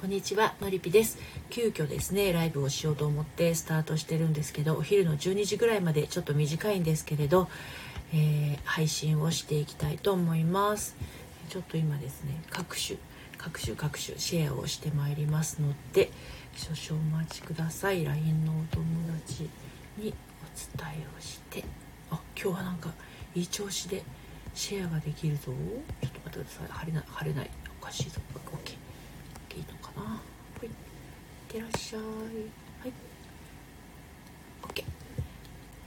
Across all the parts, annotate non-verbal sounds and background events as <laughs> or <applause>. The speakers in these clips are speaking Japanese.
こんにちはのりぴです。急遽ですねライブをしようと思ってスタートしてるんですけどお昼の12時ぐらいまでちょっと短いんですけれど、えー、配信をしていきたいと思います。ちょっと今ですね各種各種各種シェアをしてまいりますので少々お待ちください。LINE のお友達にお伝えをして。あ今日はなんかいい調子でシェアができるぞ。ちょっと待ってください。晴れない晴れない。おかしいぞ。OK なはい。いってらっしゃい。はい。OK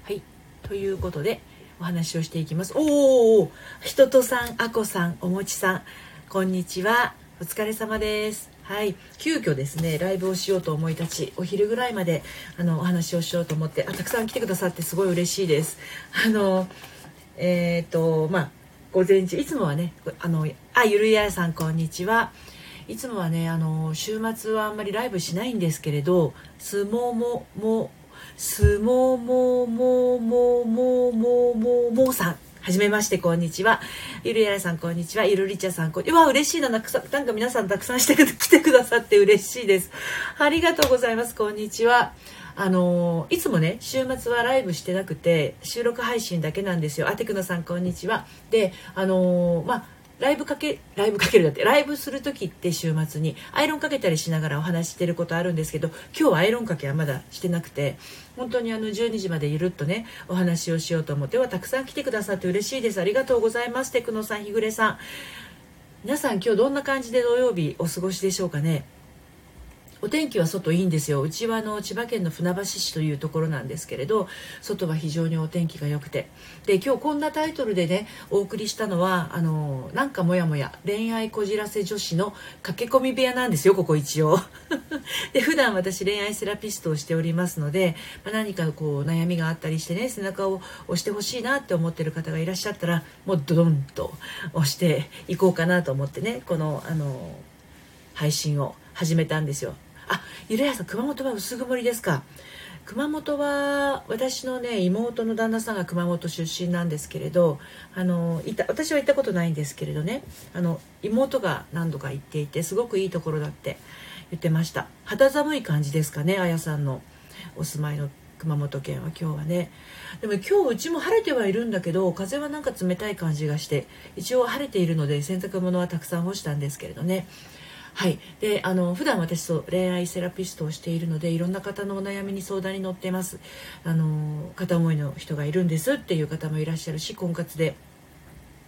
はい。ということでお話をしていきます。おお人とさんあこさんおもちさん。こんにちは。お疲れ様です。はい。急遽ですねライブをしようと思い立ちお昼ぐらいまであのお話をしようと思ってあたくさん来てくださってすごい嬉しいです。あのえっ、ー、とまあ午前中いつもはねあのあゆるやさんこんにちは。いつもはねあの週末はあんまりライブしないんですけれど相撲もも相撲もももももももさんはじめましてこんにちはゆるやらさんこんにちはゆるりちゃさんこんにちは嬉しいななんか皆さんたくさんして来てくださって嬉しいですありがとうございますこんにちはあのいつもね週末はライブしてなくて収録配信だけなんですよあてくのさんこんにちはであのまあライブかけライブかけるだって。ライブする時って週末にアイロンかけたりしながらお話してることあるんですけど今日はアイロンかけはまだしてなくて本当にあの12時までゆるっとねお話をしようと思ってはたくさん来てくださって嬉しいです。ありがとうございます。テクノさん日暮さん。皆さん今日どんな感じで土曜日お過ごしでしょうかね？お天気は外いいんですよ。うちはあの千葉県の船橋市というところなんですけれど外は非常にお天気が良くて。で今日こんなタイトルでねお送りしたのはあのなんかモヤモヤ恋愛こじらせ女子の駆け込み部屋なんですよここ一応。<laughs> で普段私恋愛セラピストをしておりますので、まあ、何かこう悩みがあったりしてね背中を押してほしいなって思ってる方がいらっしゃったらもうドドンと押していこうかなと思ってねこのあの配信を始めたんですよ。あゆるやさん熊本は薄曇りですか？熊本は私のね妹の旦那さんが熊本出身なんですけれどあのいた私は行ったことないんですけれどねあの妹が何度か行っていてすごくいいところだって言ってました。肌寒い感じですかねあやさんのお住まいの熊本県は今日はね。でも今日うちも晴れてはいるんだけど風はなんか冷たい感じがして一応晴れているので洗濯物はたくさん干したんですけれどね。はい。であの普段私と恋愛セラピストをしているのでいろんな方のお悩みに相談に乗ってます。あの片思いの人がいるんですっていう方もいらっしゃるし婚活で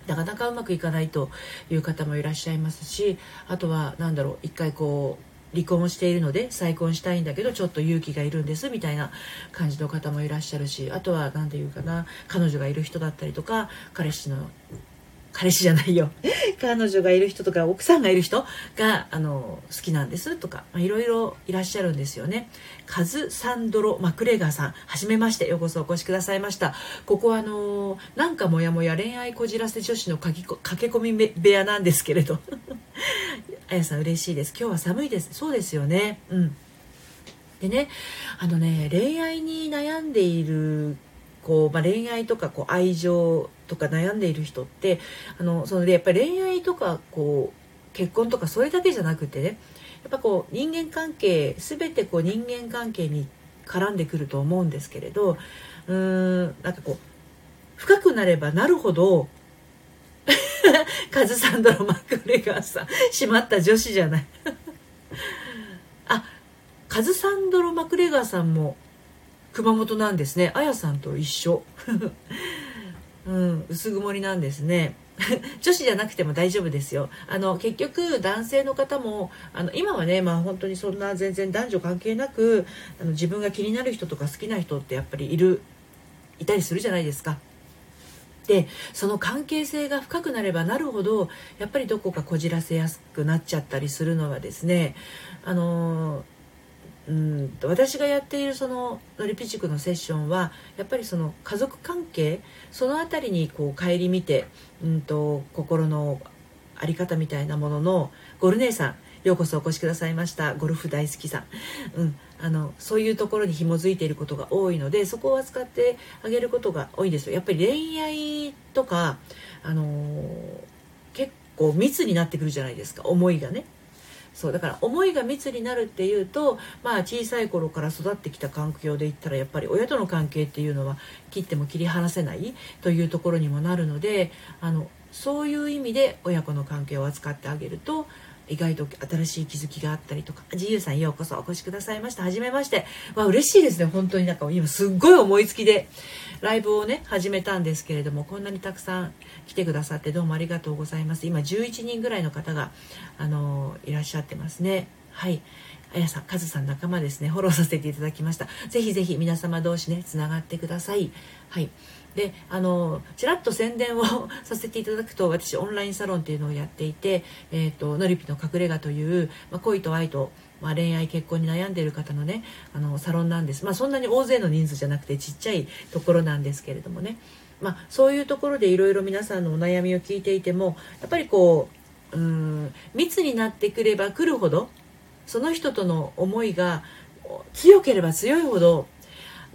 なかなかうまくいかないという方もいらっしゃいますしあとは何だろう一回こう離婚をしているので再婚したいんだけどちょっと勇気がいるんですみたいな感じの方もいらっしゃるしあとは何て言うかな彼女がいる人だったりとか彼氏の彼氏じゃないよ。<laughs> 彼女がいる人とか奥さんがいる人があの好きなんですとかいろいろいらっしゃるんですよね。カズ・サンドロ・マクレガーさんはじめましてようこそお越しくださいました。ここはあのなんかモヤモヤ恋愛こじらせ女子の駆け込み部屋なんですけれど。<laughs> あやさん嬉しいです。今日は寒いです。そうですよね。うん。でねあのね恋愛に悩んでいるこう、まあ、恋愛とかこう愛情とか悩んでいる人ってあのそのでやっぱり恋愛とかこう結婚とかそれだけじゃなくてねやっぱこう人間関係全てこう人間関係に絡んでくると思うんですけれどうーんなんかこう深くなればなるほどカズサンドロ・マクレガーさんしまった女子じゃない。あカズサンドロ・マクレガーさんも熊本なんですね。あやさんと一緒。うん薄曇りなんですね <laughs> 女子じゃなくても大丈夫ですよあの結局男性の方もあの今はねまあ本当にそんな全然男女関係なくあの自分が気になる人とか好きな人ってやっぱりいるいたりするじゃないですか。でその関係性が深くなればなるほどやっぱりどこかこじらせやすくなっちゃったりするのはですねあのうん。私がやっているそののりぴ塾のセッションはやっぱりその家族関係その辺りにこう顧みて、うんと、心の在り方みたいなもののゴル姉さんようこそお越しくださいました。ゴルフ大好きさん、うん、あのそういうところに紐づいていることが多いのでそこを扱ってあげることが多いんですよ。やっぱり恋愛とか、あのー、結構密になってくるじゃないですか。思いがね。そうだから思いが密になるっていうとまあ小さい頃から育ってきた環境で言ったらやっぱり親との関係っていうのは切っても切り離せないというところにもなるのであのそういう意味で親子の関係を扱ってあげると意外と新しい気づきがあったりとか自由さんようこそお越しくださいましたはじめましてわ嬉しいですね本当になんか今すっごい思いつきでライブをね始めたんですけれどもこんなにたくさん来てくださってどうもありがとうございます今11人ぐらいの方があのいらっしゃってますねはいあやさん、カズさん仲間ですね。フォローさせていただきました。ぜひぜひ皆様同士ね、つながってください。はい。であのちらっと宣伝をさせていただくと私オンラインサロンっていうのをやっていて「えーと、のりぴの隠れ家」という、まあ、恋と愛と、まあ、恋愛結婚に悩んでいる方のねあのサロンなんです、まあ、そんなに大勢の人数じゃなくてちっちゃいところなんですけれどもね、まあ、そういうところでいろいろ皆さんのお悩みを聞いていてもやっぱりこううん密になってくれば来るほどその人との思いが強ければ強いほど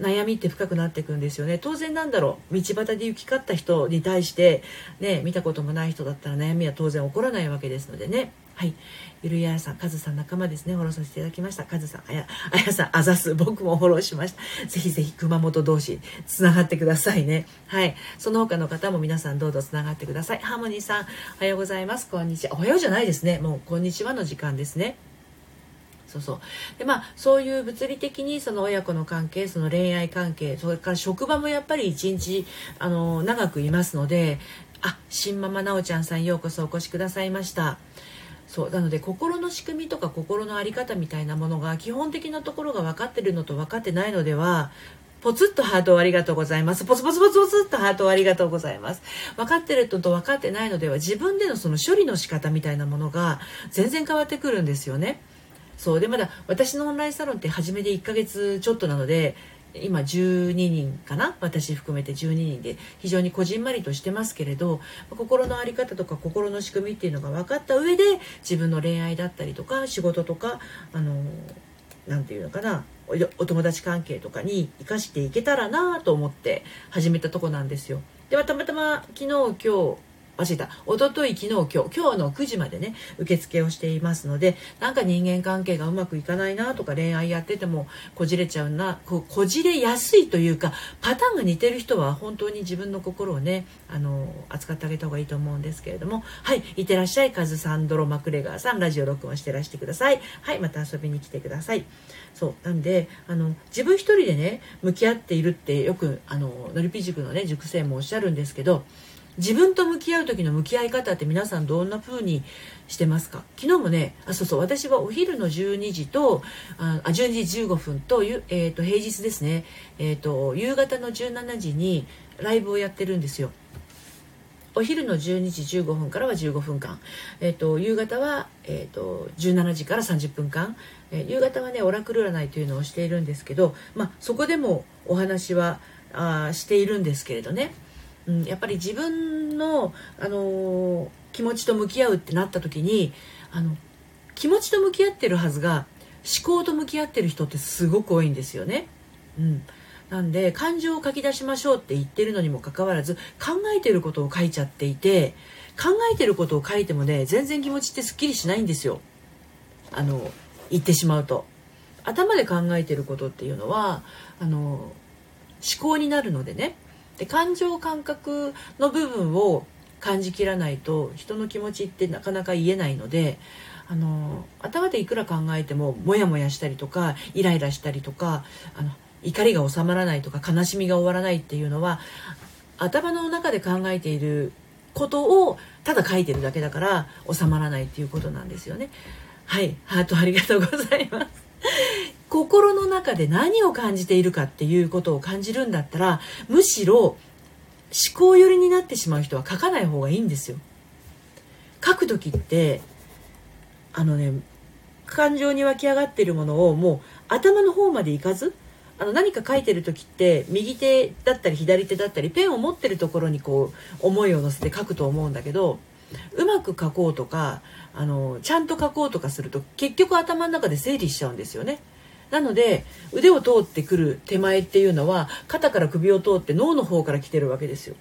悩みって深くなっていくんですよね。当然なんだろう。道端で行き交った人に対してね見たこともない人だったら悩みは当然起こらないわけですのでね。はい。ゆるやさんカズさん仲間ですね。フォローさせていただきました。カズさんあやあやさんあざす。僕もフォローしました。ぜひぜひ熊本同士つながってくださいね。はい。その他の方も皆さんどうぞつながってください。ハーモニーさんおはようございます。こんにちは。おはようじゃないですね。もうこんにちはの時間ですね。そうそうでまあそういう物理的にその親子の関係その恋愛関係それから職場もやっぱり一日あの長くいますのであ新ママなおちゃんさんようこそお越しくださいましたそうなので心の仕組みとか心の在り方みたいなものが基本的なところが分かってるのと分かってないのではポツッとハートをありがとうございます。ポツポツポツポツッとハートをありがとうございます。分かってるのと分かってないのでは自分でのその処理の仕方みたいなものが全然変わってくるんですよね。そう。でまだ私のオンラインサロンって初めで1ヶ月ちょっとなので今12人かな？私含めて12人で非常にこじんまりとしてますけれど心の在り方とか心の仕組みっていうのが分かった上で自分の恋愛だったりとか仕事とかあの何て言うのかな？お友達関係とかに生かしていけたらなと思って始めたとこなんですよ。ではたまたま昨日今日忘れた。一昨日昨日今日。今日の9時までね受付をしていますのでなんか人間関係がうまくいかないなとか恋愛やっててもこじれちゃうなここじれやすいというかパターンが似てる人は本当に自分の心をねあの扱ってあげた方がいいと思うんですけれども。はいいってらっしゃい。カズサンドロ・マクレガーさんラジオ録音してらしてください。はいまた遊びに来てください。そうなんであの自分一人でね向き合っているってよくあののりぴ塾のね塾生もおっしゃるんですけど自分と向き合う時の向き合い方って皆さんどんな風にしてますか？昨日もねあそうそう私はお昼の12時とあ12時15分と,、えーと、平日ですね、えーと、夕方の17時にライブをやってるんですよ。お昼の12時15分からは15分間、えーと、夕方は、えー、と17時から30分間、えー、夕方はねオラクル占いというのをしているんですけど、まあ、そこでもお話はあしているんですけれどね。うん、やっぱり自分の、あのー、気持ちと向き合うってなった時にあの気持ちと向き合ってるはずが思考と向き合ってる人ってすごく多いんですよね。うん、なんで感情を書き出しましょうって言ってるのにもかかわらず考えてることを書いちゃっていて考えてることを書いてもね全然気持ちってすっきりしないんですよ。あの言ってしまうと。頭で考えてることっていうのはあの思考になるのでねで感情感覚の部分を感じきらないと人の気持ちってなかなか言えないのであの頭でいくら考えてもモヤモヤしたりとかイライラしたりとかあの怒りが収まらないとか悲しみが終わらないっていうのは頭の中で考えていることをただ書いてるだけだから収まらないっていうことなんですよね。はいハートありがとうございます。心の中で何を感じているかっていうことを感じるんだったらむしろ思考寄りになってしまう人は書かない方がいいんですよ。書く時ってあのね感情に湧き上がってるものをもう頭の方までいかずあの何か書いてる時って右手だったり左手だったりペンを持ってるところにこう思いを乗せて書くと思うんだけどうまく書こうとかあのちゃんと書こうとかすると結局頭の中で整理しちゃうんですよね。なので腕を通ってくる手前っていうのは肩から首を通って脳の方から来てるわけですよ。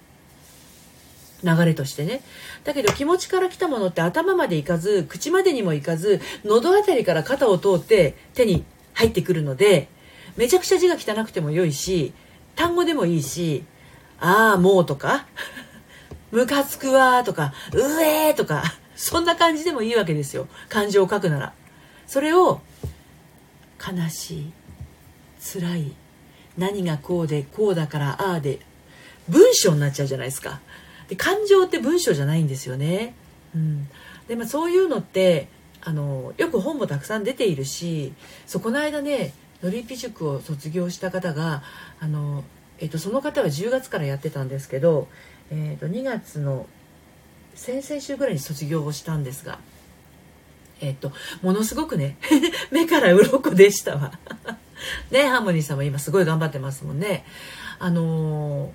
流れとしてね。だけど気持ちから来たものって頭までいかず口までにもいかず喉あたりから肩を通って手に入ってくるのでめちゃくちゃ字が汚くても良いし単語でもいいし「ああもう」とか「<laughs> ムカつくわ」とか「うえー」とかそんな感じでもいいわけですよ。感情を書くなら。それを悲しい辛い何がこうでこうだからああで文章になっちゃうじゃないですか。で感情って文章じゃないんですよね、うん、でまあ、そういうのってあのよく本もたくさん出ているしそこの間ねのりぴ塾を卒業した方があの、えっと、その方は10月からやってたんですけど、えっと、2月の先々週ぐらいに卒業をしたんですが、えっと、ものすごくね <laughs> 目から鱗でしたわ。<laughs> ねハーモニーさんも今すごい頑張ってますもんね。あの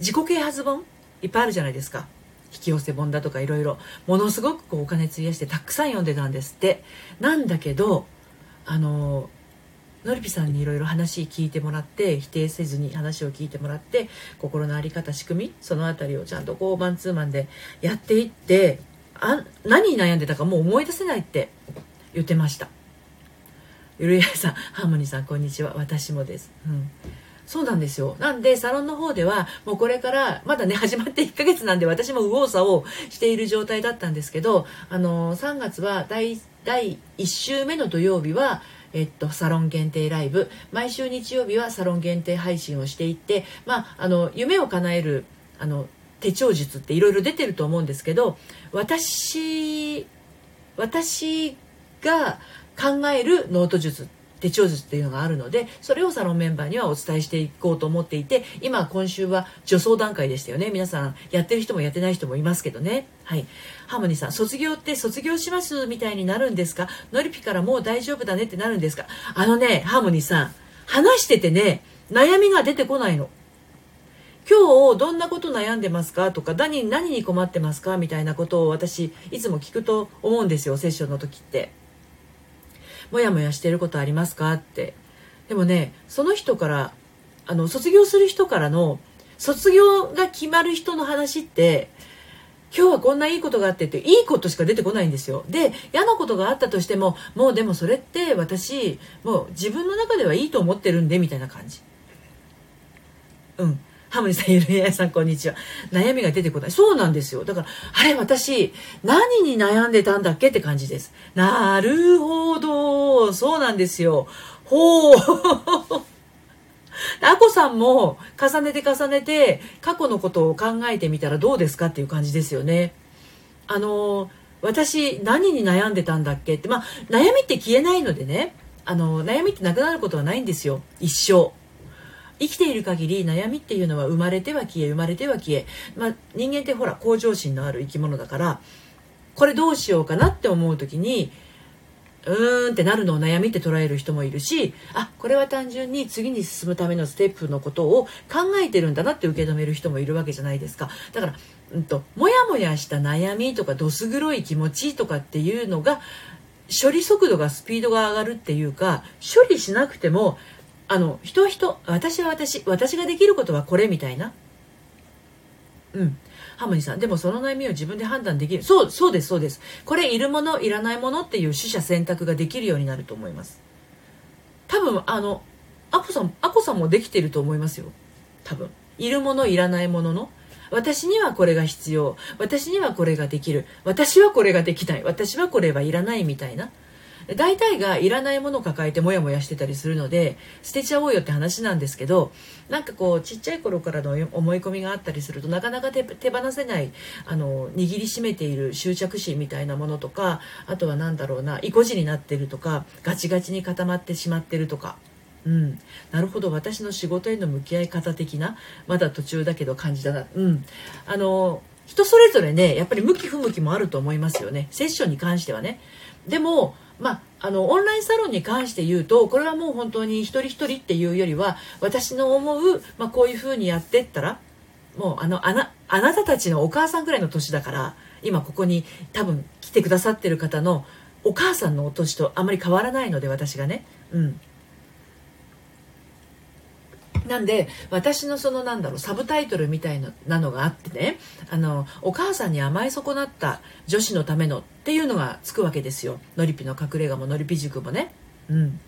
自己啓発本いっぱいあるじゃないですか。引き寄せ本だとかいろいろ。ものすごくこうお金費やしてたくさん読んでたんですって。なんだけどあののりぴさんにいろいろ話聞いてもらって否定せずに話を聞いてもらって心の在り方仕組みその辺りをちゃんとこうマンツーマンでやっていってあ何に悩んでたかもう思い出せないって言ってました。ゆるやさんハーモニーさんこんにちは。私もです、うん。そうなんですよ。なんで、サロンの方では、もうこれから、まだね、始まって1ヶ月なんで、私も右往左往している状態だったんですけど、あの、3月は第、第1週目の土曜日は、えっと、サロン限定ライブ。毎週日曜日はサロン限定配信をしていって、まあ、あの夢を叶えるあの手帳術っていろいろ出てると思うんですけど私私が考えるノート術手帳術っていうのがあるのでそれをサロンメンバーにはお伝えしていこうと思っていて今今週は助走段階でしたよね。皆さんやってる人もやってない人もいますけどね。はい。ハーモニーさん卒業って卒業しますみたいになるんですか？ノリピからもう大丈夫だねってなるんですか？あのねハーモニーさん話しててね悩みが出てこないの。今日どんなこと悩んでますか？とか何何に困ってますか？みたいなことを私いつも聞くと思うんですよセッションの時って。モヤモヤしてることありますか？って。でもねその人からあの卒業する人からの卒業が決まる人の話って今日はこんないいことがあってっていいことしか出てこないんですよ。で嫌なことがあったとしてももうでもそれって私もう自分の中ではいいと思ってるんでみたいな感じ。うん。ハムニさん、ゆるやさん、こんにちは。悩みが出てこない。そうなんですよ。だから、あれ、私、何に悩んでたんだっけって感じです。なるほど。そうなんですよ。ほう。あこさんも重ねて重ねて過去のことを考えてみたらどうですかっていう感じですよね。あの私何に悩んでたんだっけってまあ悩みって消えないのでねあの悩みってなくなることはないんですよ一生。生きている限り悩みっていうのは生まれては消え生まれては消え、まあ、人間ってほら向上心のある生き物だからこれどうしようかなって思う時にうーんってなるのを悩みって捉える人もいるしあこれは単純に次に進むためのステップのことを考えてるんだなって受け止める人もいるわけじゃないですか。だから、うんと、もやもやした悩みとかどす黒い気持ちとかっていうのが処理速度がスピードが上がるっていうか処理しなくてもあの人は人私は私私ができることはこれみたいな。うん。ハモニさんでもその悩みを自分で判断できる。そうそうですそうです。これいるものいらないものっていう取捨選択ができるようになると思います。多分あのアコさんアコさんもできてると思いますよ。多分。いるものいらないものの。私にはこれが必要。私にはこれができる。私はこれができない。私はこれはいらないみたいな。大体がいらないものを抱えてモヤモヤしてたりするので捨てちゃおうよって話なんですけどなんかこうちっちゃい頃からの思い込みがあったりするとなかなか手放せないあの握りしめている執着心みたいなものとかあとは何だろうな意固地になってるとかガチガチに固まってしまってるとか。うん、なるほど。私の仕事への向き合い方的なまだ途中だけど感じだな、うん、あの人それぞれねやっぱり向き不向きもあると思いますよね。セッションに関してはね。でもまあ、あのオンラインサロンに関して言うとこれはもう本当に一人一人っていうよりは私の思う、まあ、こういうふうにやってったらもうあのあなあなたたちのお母さんぐらいの年だから今ここに多分来てくださってる方のお母さんのお年とあまり変わらないので私がね。うんなんで私のそのなんだろうサブタイトルみたいなのがあってねあのお母さんに甘え損なった女子のためのっていうのがつくわけですよ。のりぴの隠れ家ものりぴ塾もね。うん。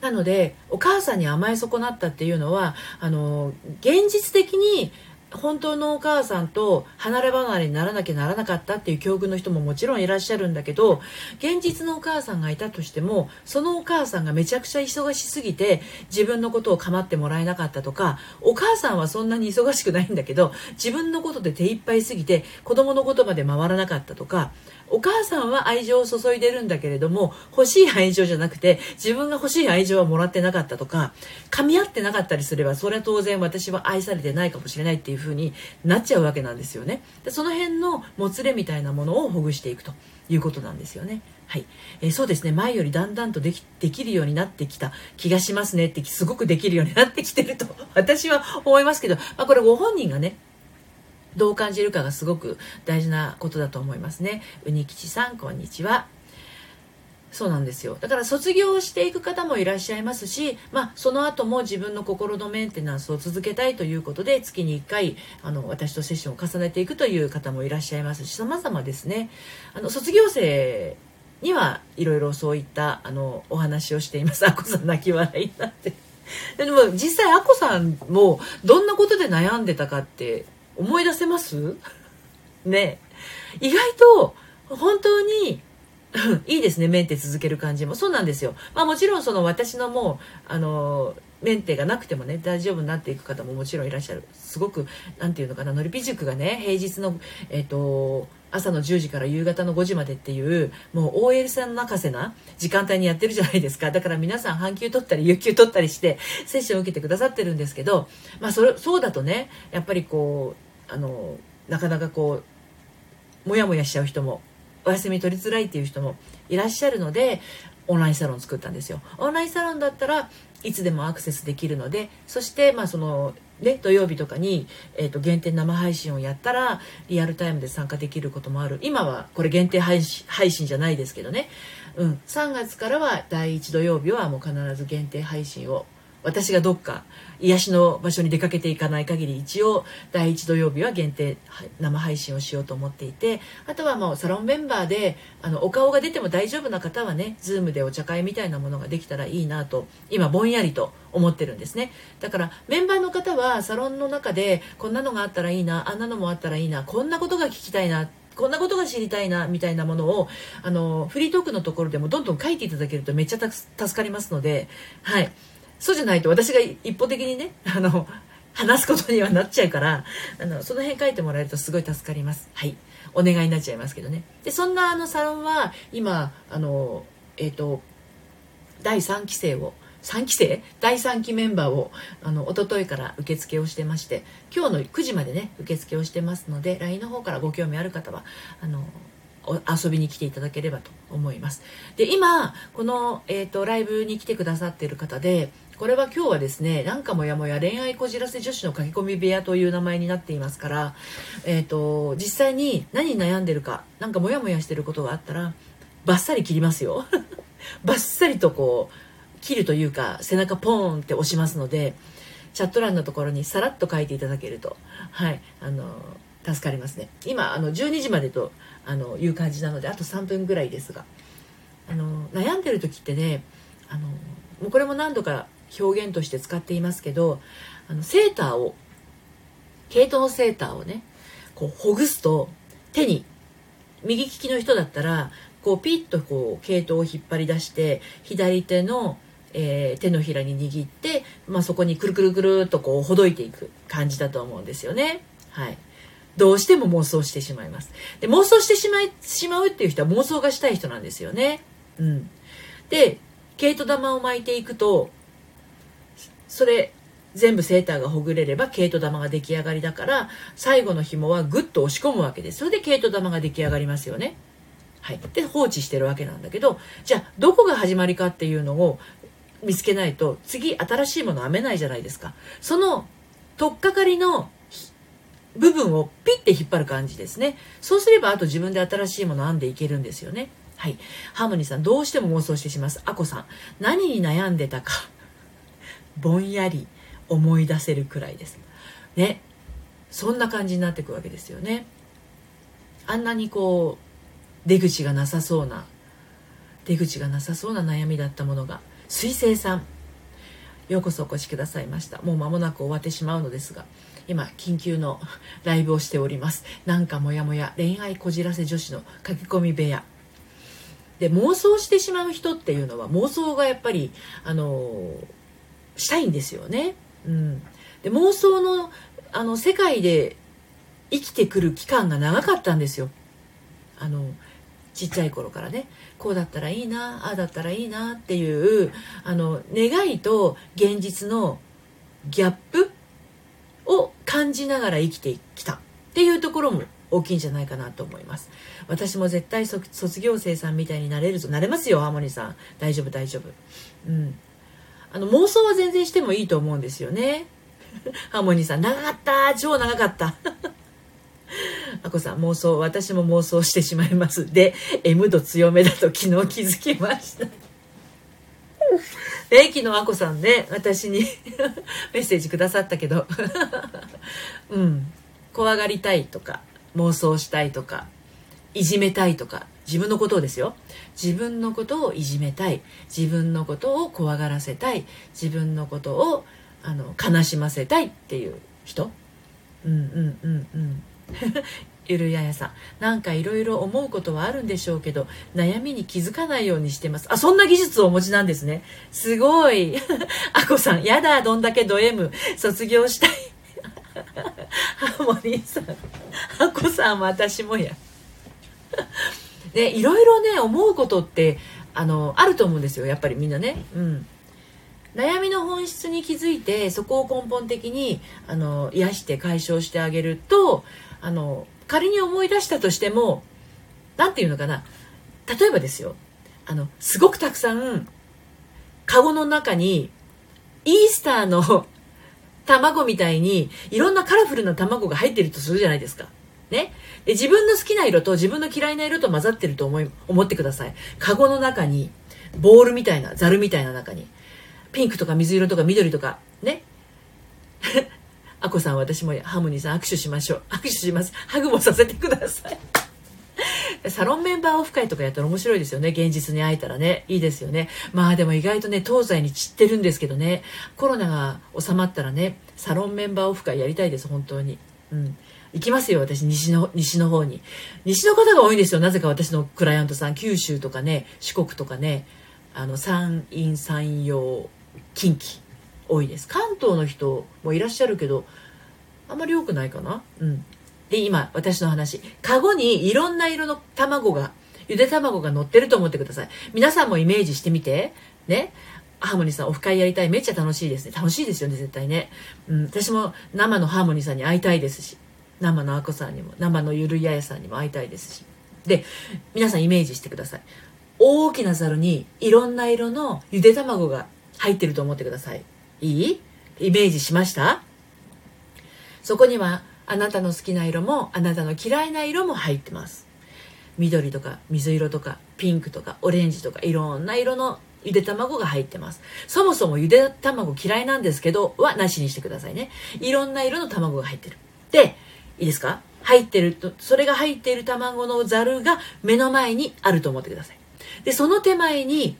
なのでお母さんに甘え損なったっていうのはあの現実的に本当のお母さんと離れ離れにならなきゃならなかったっていう境遇の人ももちろんいらっしゃるんだけど現実のお母さんがいたとしてもそのお母さんがめちゃくちゃ忙しすぎて自分のことを構ってもらえなかったとかお母さんはそんなに忙しくないんだけど自分のことで手いっぱいすぎて子供のことまで回らなかったとかお母さんは愛情を注いでるんだけれども欲しい愛情じゃなくて自分が欲しい愛情はもらってなかったとか噛み合ってなかったりすればそれは当然私は愛されてないかもしれないっていう風になっちゃうわけなんですよね。でその辺のもつれみたいなものをほぐしていくということなんですよね。はい、えー、そうですね。前よりだんだんとできできるようになってきた気がしますねってすごくできるようになってきてると私は思いますけど、まあ、これご本人がねどう感じるかがすごく大事なことだと思いますね。うにきちさん、こんにちは。そうなんですよだから卒業していく方もいらっしゃいますし、まあ、その後も自分の心のメンテナンスを続けたいということで月に1回あの私とセッションを重ねていくという方もいらっしゃいますし様々ですねあの卒業生にはいろいろそういったあのお話をしていますあこさん泣き笑いになってでも実際あこさんもどんなことで悩んでたかって思い出せます？ね。意外と本当に <laughs> いいですねメンテ続ける感じも。そうなんですよ。まあもちろんその私のもうあのメンテがなくてもね大丈夫になっていく方ももちろんいらっしゃる。すごく何て言うのかなのりぴ塾がね平日のえっ、ー、と朝の10時から夕方の5時までっていうもう OL さん泣かせな時間帯にやってるじゃないですか。だから皆さん半休取ったり有給取ったりしてセッションを受けてくださってるんですけどまあそれそうだとねやっぱりこうあのなかなかこうモヤモヤしちゃう人もお休み取りづらいっていう人もいらっしゃるのでオンラインサロン作ったんですよ。オンラインサロンだったらいつでもアクセスできるのでそしてまあそのね、土曜日とかに、えー、と限定生配信をやったらリアルタイムで参加できることもある。今はこれ限定配信配信じゃないですけどね、うん、3月からは第1土曜日はもう必ず限定配信を私がどっか癒しの場所に出かけていかない限り一応第1土曜日は限定生配信をしようと思っていてあとはもうサロンメンバーであのお顔が出ても大丈夫な方はね Zoom でお茶会みたいなものができたらいいなと今ぼんやりと思ってるんですね。だからメンバーの方はサロンの中でこんなのがあったらいいなあんなのもあったらいいなこんなことが聞きたいなこんなことが知りたいなみたいなものをあのフリートークのところでもどんどん書いていただけるとめっちゃ助かりますのではい。そうじゃないと私が一方的にねあの話すことにはなっちゃうからあのその辺書いてもらえるとすごい助かります。はい。お願いになっちゃいますけどね。でそんなあのサロンは今あのえっ、ー、と第3期生を3期生？第3期メンバーをあの一昨日から受付をしてまして今日の9時までね受付をしてますので LINE の方からご興味ある方はあの遊びに来ていただければと思います。で今この、えーと、ライブに来てくださっている方でこれは今日はですねなんかもやもや恋愛こじらせ女子の書き込み部屋という名前になっていますから、えーと、実際に何に悩んでるか何かモヤモヤしてることがあったらバッサリ切りますよ。<laughs> バッサリとこう切るというか背中ポーンって押しますのでチャット欄のところにさらっと書いていただけるとはいあの助かりますね。今あの12時までとあのいう感じなのであと3分ぐらいですが。あの悩んでる時ってねあのもうこれも何度か表現として使っていますけどあのセーターを毛糸のセーターをねこうほぐすと手に右利きの人だったらこうピッとこう毛糸を引っ張り出して左手の、えー、手のひらに握って、まあ、そこにくるくるくるっとこうほどいていく感じだと思うんですよね。はい、どうしても妄想してしまいます。で妄想してしまいしまうっていう人は妄想がしたい人なんですよね。うん、で毛糸玉を巻いていくとそれ全部セーターがほぐれれば毛糸玉が出来上がりだから最後の紐はグッと押し込むわけですそれで毛糸玉が出来上がりますよね。はい、で放置してるわけなんだけどじゃあどこが始まりかっていうのを見つけないと次新しいもの編めないじゃないですか。その取っかかりの部分をピッて引っ張る感じですね。そうすればあと自分で新しいもの編んでいけるんですよね。はい。ハーモニーさん、どうしても妄想してします。あこさん、何に悩んでたか。ぼんやり。思い出せるくらいです。ね。そんな感じになっていくわけですよね。あんなにこう出口がなさそうな出口がなさそうな悩みだったものが水星さん。ようこそお越しくださいました。もう間もなく終わってしまうのですが今緊急の <laughs> ライブをしております。なんかモヤモヤ恋愛こじらせ女子の書き込み部屋。で妄想してしまう人っていうのは妄想がやっぱりあのしたいんですよね、うん、で妄想のあの世界で生きてくる期間が長かったんですよ。あのちっちゃい頃からね。こうだったらいいなああだったらいいなっていうあの願いと現実のギャップを感じながら生きてきたっていうところも大きいんじゃないかなと思います。私も絶対卒業生さんみたいになれるぞ。なれますよハーモニーさん。大丈夫大丈夫。うん。あの妄想は全然してもいいと思うんですよね。<laughs> ハーモニーさん。長かった。超長かった。<laughs> あこさん妄想私も妄想してしまいます。で M 度強めだと昨日気づきました。<laughs> で昨日あこさんね私にメッセージくださったけど。うん。怖がりたいとか妄想したいとかいじめたいとか。自分のことをですよ。自分のことをいじめたい。自分のことを怖がらせたい。自分のことをあの悲しませたいっていう人。うんうんうんうん。<laughs> ゆるややさん。なんかいろいろ思うことはあるんでしょうけど悩みに気づかないようにしてます。あそんな技術をお持ちなんですね。すごい。<laughs> あこさんやだどんだけド M 卒業したい。<laughs> ハーモニーさん。あこさん私もや。でいろいろね思うことってあのあると思うんですよやっぱりみんなね。うん。悩みの本質に気づいてそこを根本的にあの癒して解消してあげるとあの仮に思い出したとしても何て言うのかな。例えばですよ。あのすごくたくさんカゴの中にイースターの <laughs> 卵みたいにいろんなカラフルな卵が入ってるとするじゃないですか。ね。で自分の好きな色と自分の嫌いな色と混ざってると思い思ってください。カゴの中に、ボールみたいな、ザルみたいな中に、ピンクとか水色とか緑とか、ね。<laughs> あこさん、私もハーモニーさん握手しましょう。握手します。ハグもさせてください。サロンメンバーオフ会とかやったら面白いですよね。現実に会えたらね。いいですよね。まあでも意外とね、東西に散ってるんですけどね。コロナが収まったらね、サロンメンバーオフ会やりたいです、本当に。うん。行きますよ、私、西の、西の方に。西の方が多いんですよ。なぜか私のクライアントさん。九州とかね、四国とかね、あの、山陰、山陽、近畿、多いです。関東の人もいらっしゃるけど、あんまり多くないかな。うん。で、今、私の話。カゴにいろんな色の卵が、ゆで卵が乗ってると思ってください。皆さんもイメージしてみて。ね。ハーモニーさんオフ会やりたい。めっちゃ楽しいですね。楽しいですよね、絶対ね。うん、私も生のハーモニーさんに会いたいですし、生のアコさんにも、生のゆるややさんにも会いたいですし。で、皆さんイメージしてください。大きなザルにいろんな色のゆで卵が入ってると思ってください。いい？イメージしました？そこにはあなたの好きな色もあなたの嫌いな色も入ってます緑とか水色とかピンクとかオレンジとかいろんな色のゆで卵が入ってますそもそもゆで卵嫌いなんですけどはなしにしてくださいねいろんな色の卵が入ってるでいいですか？入ってるとそれが入っている卵のざるが目の前にあると思ってください。でその手前に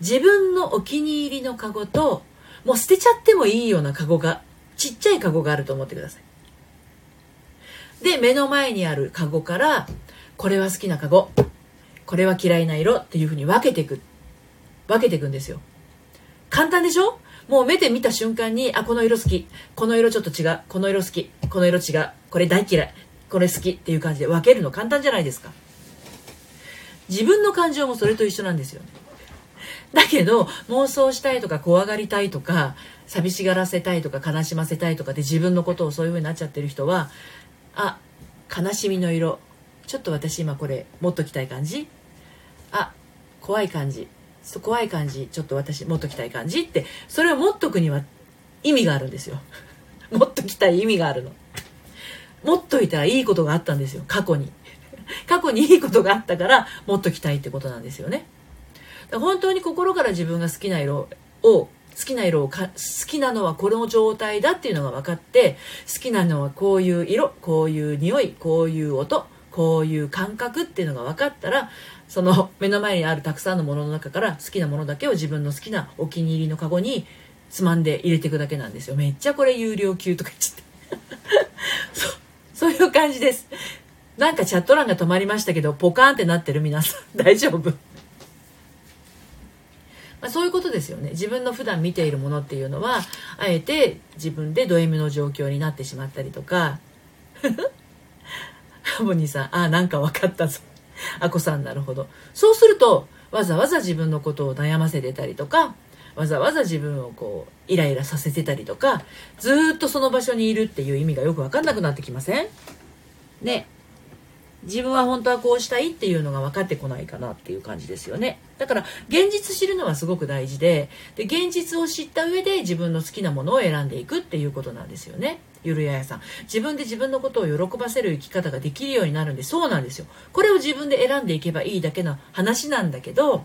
自分のお気に入りのカゴともう捨てちゃってもいいようなカゴがちっちゃいカゴがあると思ってください。で目の前にあるカゴからこれは好きなカゴこれは嫌いな色っていうふうに分けていく分けていくんですよ。簡単でしょ？もう目で見た瞬間にあこの色好き。この色ちょっと違う。この色好き。この色違う。これ大嫌い。これ好きっていう感じで。分けるの簡単じゃないですか。自分の感情もそれと一緒なんですよね。だけど妄想したいとか怖がりたいとか寂しがらせたいとか悲しませたいとかで自分のことをそういう風になっちゃってる人はあ悲しみの色。ちょっと私今これ持っときたい感じ。あ怖い感じ。怖い感じちょっと私持っときたい感じってそれを持っとくには意味があるんですよ。<laughs> 持っときたい意味があるの。持っといたらいいことがあったんですよ。過去に。<laughs> 過去にいいことがあったから持っときたいってことなんですよね。本当に心から自分が好きな色を好きな色をか好きなのはこの状態だっていうのが分かって好きなのはこういう色こういう匂いこういう音こういう感覚っていうのが分かったらその目の前にあるたくさんのものの中から好きなものだけを自分の好きなお気に入りのカゴにつまんで入れていくだけなんですよ。めっちゃこれ有料級とか言っちゃって。<laughs> そういう感じです。なんかチャット欄が止まりましたけどポカーンってなってる。皆さん大丈夫。まあ、そういうことですよね。自分の普段見ているものっていうのはあえて自分でド M の状況になってしまったりとか。ハモニーさん。<laughs> あなんか分かったぞ。あこさんなるほど。そうするとわざわざ自分のことを悩ませてたりとかわざわざ自分をこうイライラさせてたりとかずっとその場所にいるっていう意味がよく分かんなくなってきません？ね。自分は本当はこうしたいっていうのが分かってこないかなっていう感じですよね。だから現実知るのはすごく大事でで現実を知った上で自分の好きなものを選んでいくっていうことなんですよね。ゆるややさん。自分で自分のことを喜ばせる生き方ができるようになるんでそうなんですよ。これを自分で選んでいけばいいだけの話なんだけど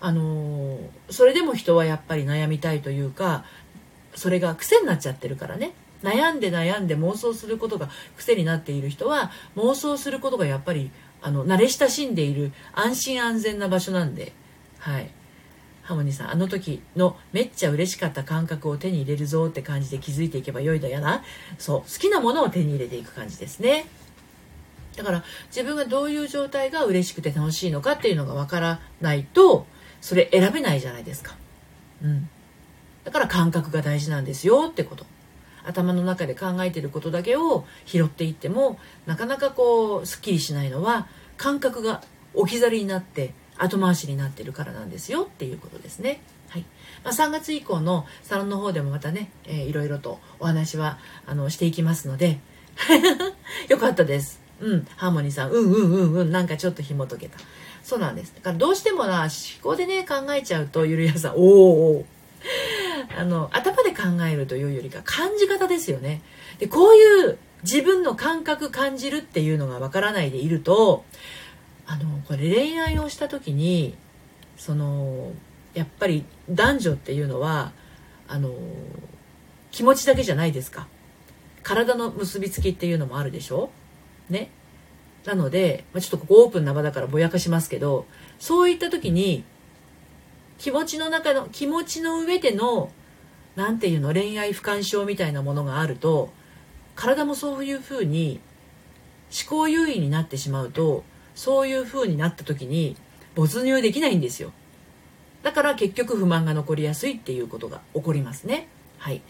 あのー、それでも人はやっぱり悩みたいというかそれが癖になっちゃってるからね。悩んで悩んで妄想することが癖になっている人は妄想することがやっぱりあの慣れ親しんでいる安心安全な場所なんで。はい。ハモニーさんあの時のめっちゃ嬉しかった感覚を手に入れるぞって感じで気づいていけばよいだよな。そう好きなものを手に入れていく感じですね。だから自分がどういう状態が嬉しくて楽しいのかっていうのがわからないとそれ選べないじゃないですか。うん。だから感覚が大事なんですよってこと。頭の中で考えてることだけを拾っていってもなかなかこうすっきりしないのは感覚が置き去りになって後回しになってるからなんですよっていうことですね。はいまあ、3月以降のサロンの方でもまたね、えー、いろいろとお話はあのしていきますので <laughs> よかったです。うん、ハーモニーさん、うんうんうんうん、なんかちょっと紐解けた。そうなんです。だからどうしてもな、思考でね、考えちゃうと、ゆるやさん、おーお <laughs> あの頭で考えるというよりか感じ方ですよねでこういう自分の感覚感じるっていうのがわからないでいるとあのこれ恋愛をした時にそのやっぱり男女っていうのはあの気持ちだけじゃないですか。体の結びつきっていうのもあるでしょ？ね。なので、まあ、ちょっとここオープンな場だからぼやかしますけどそういった時に気持ちの中の気持ちの上での何て言うの恋愛不干渉みたいなものがあると体もそういうふうに思考優位になってしまうとそういうふうになった時に没入できないんですよだから結局不満が残りやすいっていうことが起こりますねはい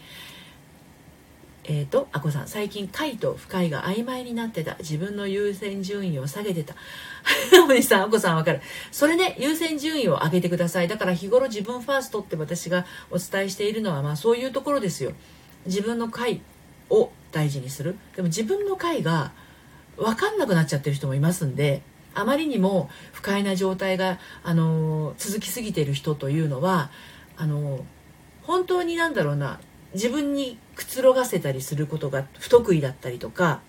えっ、ー、と、あこさん、最近、快と不快が曖昧になってた。自分の優先順位を下げてた。<laughs> お兄さん、あこさんわかる。それね、優先順位を上げてください。だから日頃自分ファーストって私がお伝えしているのは、まあそういうところですよ。自分の快を大事にする。でも自分の快が分かんなくなっちゃってる人もいますんで、あまりにも不快な状態が、あの続きすぎてる人というのは、あの本当になんだろうな、自分にくつろがせたりすることが不得意だったりとか、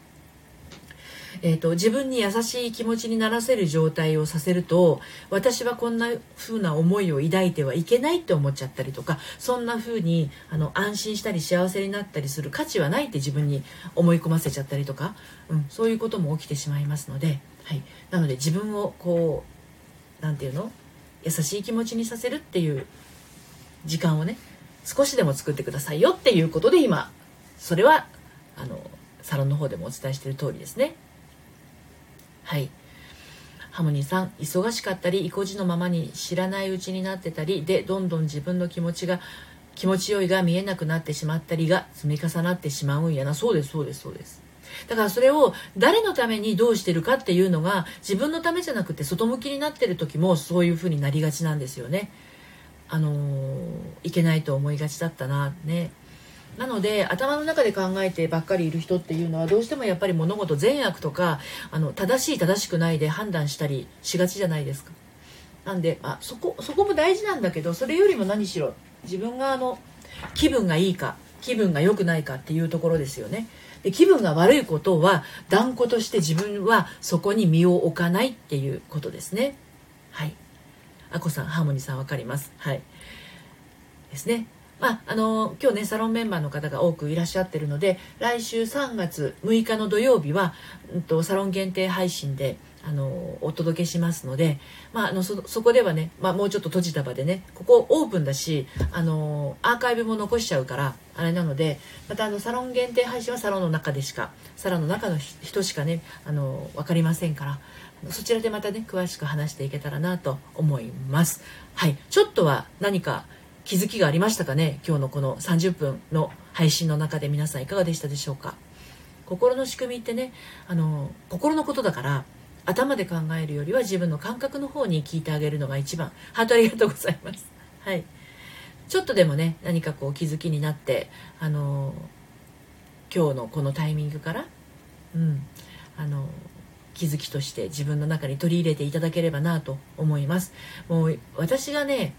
えーと、自分に優しい気持ちにならせる状態をさせると私はこんな風な思いを抱いてはいけないって思っちゃったりとかそんな風にあに安心したり幸せになったりする価値はないって自分に思い込ませちゃったりとか、うん、そういうことも起きてしまいますので、はい、なので自分をこう何て言うの？優しい気持ちにさせるっていう時間をね少しでも作ってくださいよっていうことで今それはあのサロンの方でもお伝えしている通りですね。はい。ハモニーさん忙しかったり意固地のままに知らないうちになってたりでどんどん自分の気持ちが気持ちよいが見えなくなってしまったりが積み重なってしまうんやな。そうですそうですそうです。だからそれを誰のためにどうしてるかっていうのが自分のためじゃなくて外向きになってる時もそういう風になりがちなんですよねあのいけないと思いがちだったなねなので頭の中で考えてばっかりいる人っていうのはどうしてもやっぱり物事善悪とかあの正しい正しくないで判断したりしがちじゃないですか。なんで、あ、そこそこも大事なんだけどそれよりも何しろ自分があの気分がいいか気分が良くないかっていうところですよね。で気分が悪いことは断固として自分はそこに身を置かないっていうことですね。はい。あこさんハーモニーさん分かりますはいですねまあ、あの今日ねサロンメンバーの方が多くいらっしゃってるので来週3月6日の土曜日は、うんと、サロン限定配信であのお届けしますので、まあ、あのそそこではね、まあ、もうちょっと閉じた場でねここオープンだしあのアーカイブも残しちゃうからあれなのでまたあのサロン限定配信はサロンの中でしかサロンの中の人しかねあの分かりませんからそちらでまたね詳しく話していけたらなと思います。はい。ちょっとは何か気づきがありましたかね？今日のこの30分の配信の中で皆さんいかがでしたでしょうか？心の仕組みってねあの心のことだから頭で考えるよりは自分の感覚の方に聞いてあげるのが一番。ハートありがとうございます。はい。ちょっとでもね何かこう気づきになってあの今日のこのタイミングからうん。あの気づきとして自分の中に取り入れていただければなと思います。もう私がね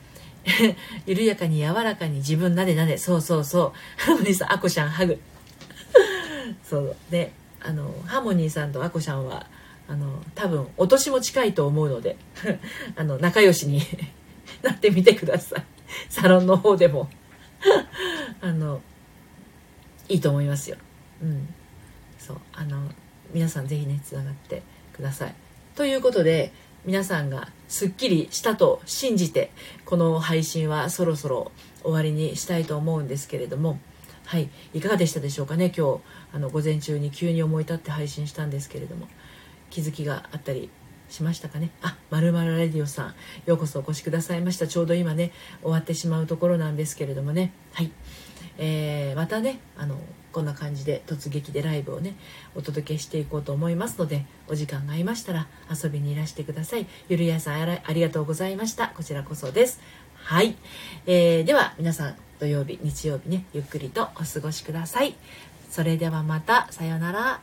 <laughs> 緩やかに柔らかに自分なでなでそうそうそう。ハーモニーさんあこちゃんハグ。そう。であのハーモニーさんとあこちゃんはあの多分お年も近いと思うので <laughs> あの仲良しに <laughs> なってみてください。サロンの方でも。<laughs> あのいいと思いますよ。うん。そう。あの皆さん是非ねつながってください。ということで皆さんがすっきりしたと信じてこの配信はそろそろ終わりにしたいと思うんですけれども。はい。いかがでしたでしょうかね今日。あの午前中に急に思い立って配信したんですけれども。気づきがあったりしましたかね？あまるまるレディオさんようこそお越しくださいました。ちょうど今ね終わってしまうところなんですけれどもね。はい、えー、またねあのこんな感じで突撃でライブをねお届けしていこうと思いますのでお時間がありましたら遊びにいらしてください。ゆるやさんありがとうございました。こちらこそです。はい、えー、では皆さん土曜日日曜日ねゆっくりとお過ごしください。それではまたさようなら。